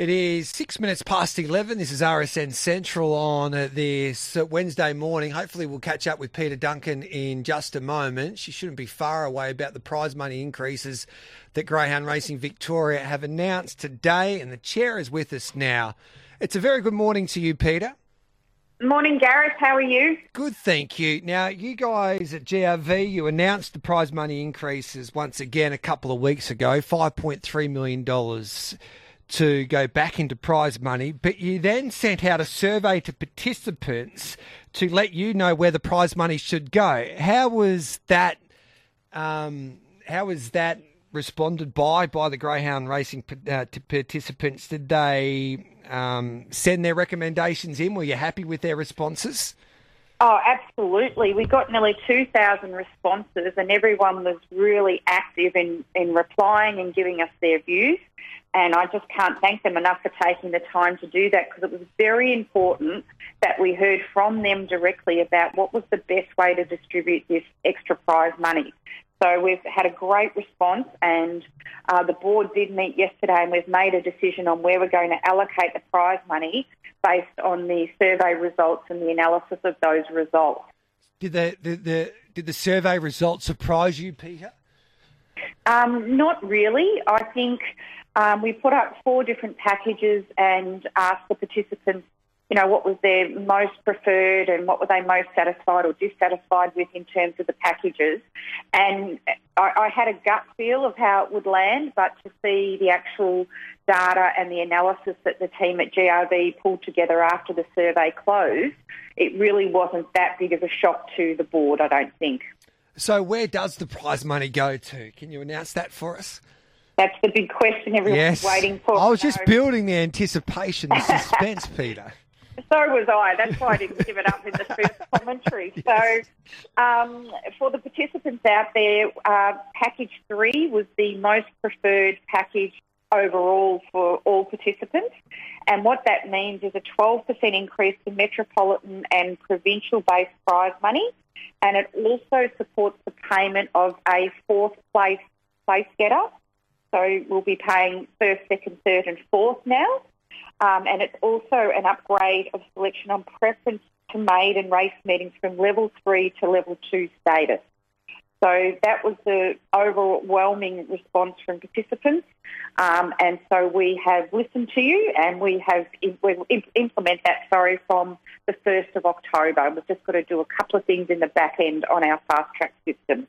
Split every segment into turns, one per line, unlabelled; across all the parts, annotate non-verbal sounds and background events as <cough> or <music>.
It is six minutes past 11. This is RSN Central on uh, this uh, Wednesday morning. Hopefully, we'll catch up with Peter Duncan in just a moment. She shouldn't be far away about the prize money increases that Greyhound Racing Victoria have announced today, and the chair is with us now. It's a very good morning to you, Peter.
Morning, Gareth. How are you?
Good, thank you. Now, you guys at GRV, you announced the prize money increases once again a couple of weeks ago, $5.3 million to go back into prize money, but you then sent out a survey to participants to let you know where the prize money should go. How was that? Um, how was that responded by by the greyhound racing uh, participants? Did they um, send their recommendations in? Were you happy with their responses?
Oh, absolutely. We got nearly 2,000 responses, and everyone was really active in, in replying and giving us their views. And I just can't thank them enough for taking the time to do that because it was very important that we heard from them directly about what was the best way to distribute this extra prize money. So we've had a great response, and uh, the board did meet yesterday, and we've made a decision on where we're going to allocate the prize money based on the survey results and the analysis of those results.
Did the, the, the did the survey results surprise you, Peter?
Um, not really. I think um, we put up four different packages and asked the participants, you know, what was their most preferred and what were they most satisfied or dissatisfied with in terms of the packages. And I, I had a gut feel of how it would land, but to see the actual data and the analysis that the team at GRV pulled together after the survey closed, it really wasn't that big of a shock to the board, I don't think.
So, where does the prize money go to? Can you announce that for us?
That's the big question everyone's yes. waiting for.
I was just building the anticipation, the suspense, Peter. <laughs>
So was I. That's why I didn't give it up in the first <laughs> commentary. So, um, for the participants out there, uh, package three was the most preferred package overall for all participants. And what that means is a 12% increase in metropolitan and provincial based prize money. And it also supports the payment of a fourth place place getter so we'll be paying first, second, third, and fourth now. Um, and it's also an upgrade of selection on preference to maiden race meetings from level three to level two status. So that was the overwhelming response from participants. Um, and so we have listened to you and we have we'll implement that, sorry, from the 1st of October. We've just got to do a couple of things in the back end on our fast track system.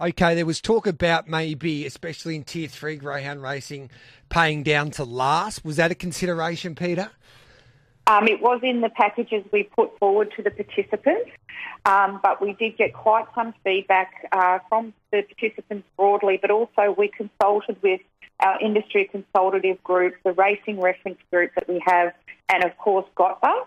Okay, there was talk about maybe, especially in Tier 3 Greyhound racing, paying down to last. Was that a consideration, Peter?
Um, it was in the packages we put forward to the participants, um, but we did get quite some feedback uh, from the participants broadly, but also we consulted with our industry consultative group, the racing reference group that we have, and of course GOTBA.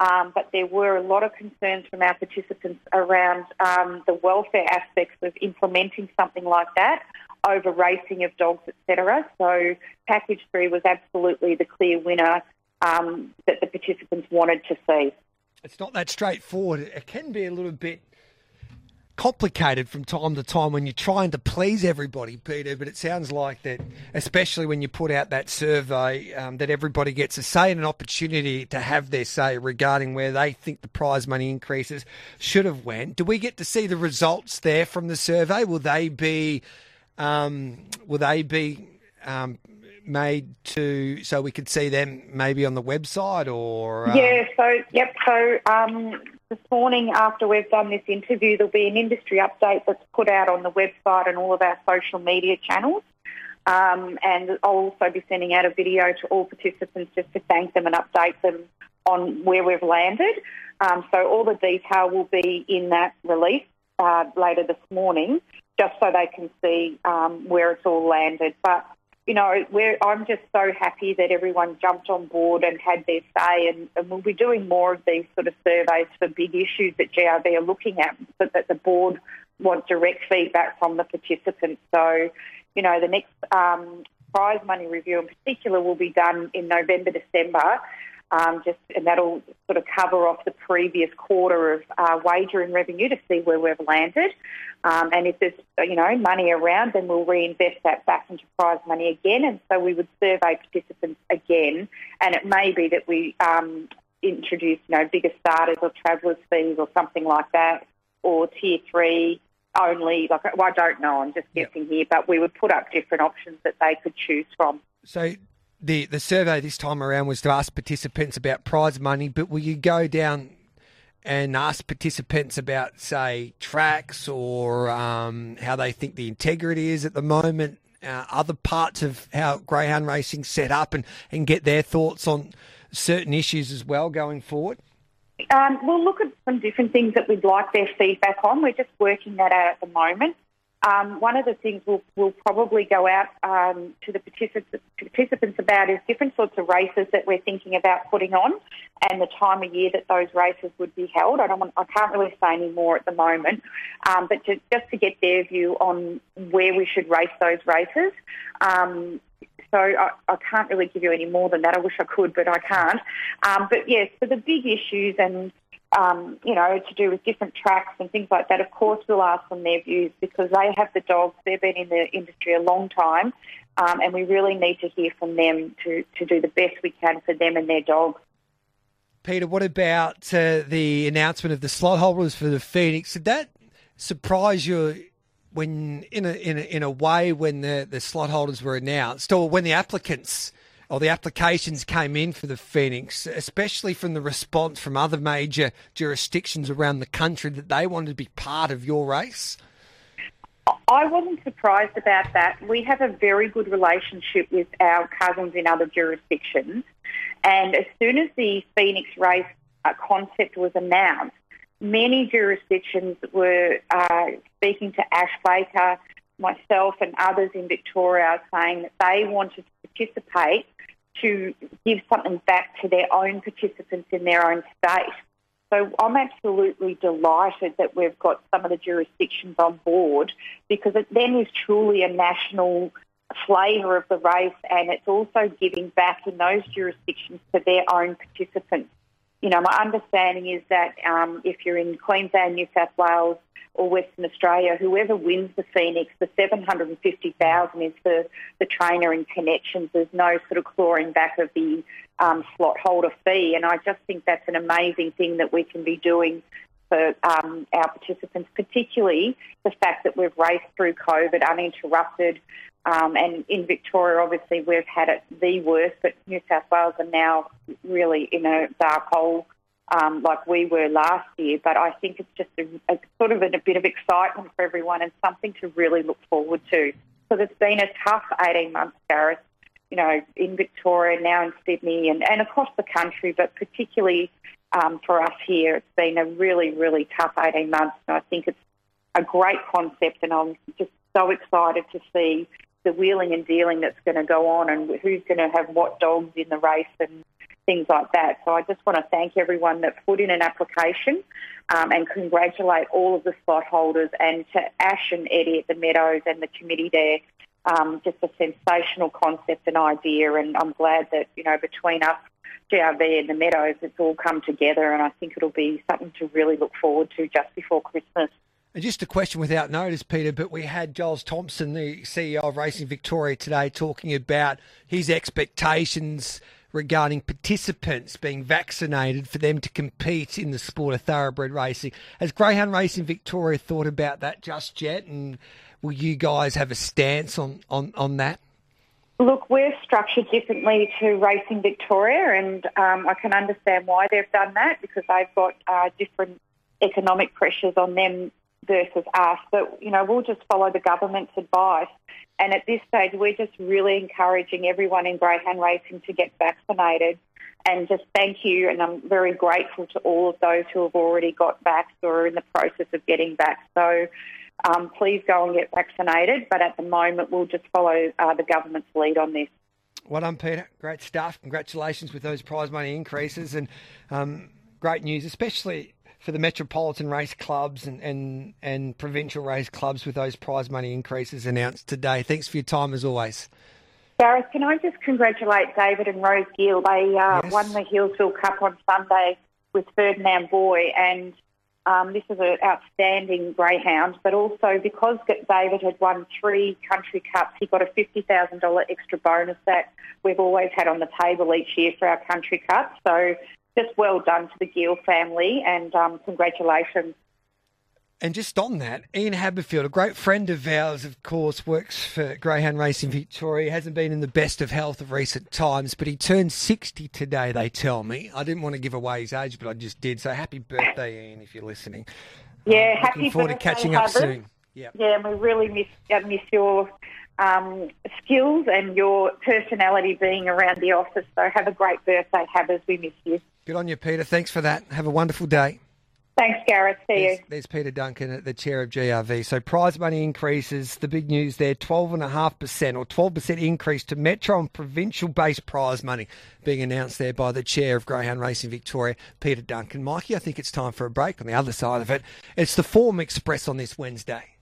Um, but there were a lot of concerns from our participants around um, the welfare aspects of implementing something like that over racing of dogs, etc. So package three was absolutely the clear winner um, that the participants wanted to see.
It's not that straightforward. It can be a little bit complicated from time to time when you're trying to please everybody, Peter. But it sounds like that, especially when you put out that survey, um, that everybody gets a say and an opportunity to have their say regarding where they think the prize money increases should have went. Do we get to see the results there from the survey? Will they be, um, will they be um, made to so we could see them maybe on the website or?
Um... Yeah. So yep. So um, this morning, after we've done this interview, there'll be an industry update that's put out on the website and all of our social media channels. Um, and I'll also be sending out a video to all participants just to thank them and update them on where we've landed. Um, so all the detail will be in that release uh, later this morning, just so they can see um, where it's all landed. But you know, I'm just so happy that everyone jumped on board and had their say, and, and, we'll be doing more of these sort of surveys for big issues that GRV are looking at, but that the board want direct feedback from the participants. So, you know, the next um, prize money review in particular will be done in November, December. Um, just and that'll sort of cover off the previous quarter of uh, wagering revenue to see where we've landed. Um, and if there's you know money around, then we'll reinvest that back into prize money again. And so we would survey participants again, and it may be that we um, introduce you know bigger starters or travellers fees or something like that, or tier three only. Like well, I don't know, I'm just guessing yep. here, but we would put up different options that they could choose from.
So the the survey this time around was to ask participants about prize money, but will you go down and ask participants about, say, tracks or um, how they think the integrity is at the moment, uh, other parts of how greyhound racing set up, and, and get their thoughts on certain issues as well going forward?
Um, we'll look at some different things that we'd like their feedback on. We're just working that out at the moment. Um, one of the things we'll, we'll probably go out um, to the participants, participants about is different sorts of races that we're thinking about putting on and the time of year that those races would be held. I, don't want, I can't really say any more at the moment, um, but to, just to get their view on where we should race those races. Um, so I, I, can't really give you any more than that. I wish I could, but I can't. Um, but yes, so the big issues and um, you know, to do with different tracks and things like that, of course we'll ask them their views because they have the dogs. They've been in the industry a long time, um, and we really need to hear from them to, to do the best we can for them and their dogs.
Peter, what about uh, the announcement of the slot holders for the Phoenix? Did that surprise you when, in a, in a, in a way, when the, the slot holders were announced, or when the applicants or the applications came in for the Phoenix, especially from the response from other major jurisdictions around the country that they wanted to be part of your race?
I wasn't surprised about that. We have a very good relationship with our cousins in other jurisdictions. And as soon as the Phoenix race uh, concept was announced, many jurisdictions were uh, speaking to Ash Baker, myself, and others in Victoria saying that they wanted to participate to give something back to their own participants in their own state. So I'm absolutely delighted that we've got some of the jurisdictions on board because it then is truly a national flavour of the race and it's also giving back in those jurisdictions to their own participants. You know, my understanding is that um, if you're in Queensland, New South Wales, or Western Australia, whoever wins the Phoenix, the 750,000 is the, the trainer and connections. There's no sort of clawing back of the um, slot holder fee. And I just think that's an amazing thing that we can be doing for um, our participants, particularly the fact that we've raced through COVID uninterrupted. Um, and in Victoria, obviously, we've had it the worst, but New South Wales are now really in a dark hole um, like we were last year. But I think it's just a, a sort of a, a, bit of excitement for everyone and something to really look forward to. So it's been a tough 18 months, Gareth, you know, in Victoria, now in Sydney and, and across the country, but particularly um, for us here, it's been a really, really tough 18 months. And I think it's a great concept and I'm just so excited to see the wheeling and dealing that's going to go on and who's going to have what dogs in the race and things like that. So I just want to thank everyone that put in an application um, and congratulate all of the slot holders and to Ash and Eddie at the Meadows and the committee there. Um, just a sensational concept and idea, and I'm glad that you know between us, GRV and the Meadows, it's all come together, and I think it'll be something to really look forward to just before Christmas.
And just a question without notice, Peter, but we had Giles Thompson, the CEO of Racing Victoria, today talking about his expectations regarding participants being vaccinated for them to compete in the sport of thoroughbred racing. Has Greyhound Racing Victoria thought about that just yet? And will you guys have a stance on, on, on that?
Look, we're structured differently to Racing Victoria, and um, I can understand why they've done that because they've got uh, different economic pressures on them versus us. But, you know, we'll just follow the government's advice. And at this stage, we're just really encouraging everyone in greyhound racing to get vaccinated. And just thank you, and I'm very grateful to all of those who have already got vaxxed or are in the process of getting vaxxed. So um, please go and get vaccinated. But at the moment, we'll just follow uh, the government's lead on this.
Well done, Peter. Great stuff. Congratulations with those prize money increases and um, great news, especially for the metropolitan race clubs and, and, and provincial race clubs with those prize money increases announced today. Thanks for your time as always.
Gareth, can I just congratulate David and Rose Gill? They uh,
Yes.
won the Healesville Cup on Sunday with Ferdinand Boy, and um, this is an outstanding greyhound. But also because David had won three country cups, he got a fifty thousand dollar extra bonus that we've always had on the table each year for our country cup. So just well done to the Gill family, and um, congratulations.
And just on that, Ian Haberfield, a great friend of ours, of course, works for Greyhound Racing Victoria. He hasn't been in the best of health of recent times, but he turned 60 today, they tell me. I didn't want to give away his age, but I just did. So happy birthday, Ian, if you're listening.
Yeah,
Um,
happy
Looking forward to catching up
Hubbard.
soon. Yeah.
Yeah, and we really miss uh, miss your um, skills and your personality being around the office. So have a great birthday, Habbers. We miss you.
Good on you, Peter. Thanks for that. Have a wonderful day.
Thanks, Gareth. See you.
There's, there's Peter Duncan, the chair of GRV. So prize money increases. The big news there: twelve and a half percent or twelve percent increase to metro and provincial-based prize money being announced there by the chair of Greyhound Racing Victoria, Peter Duncan. Mikey, I think it's time for a break. On the other side of it, it's the Form Express on this Wednesday.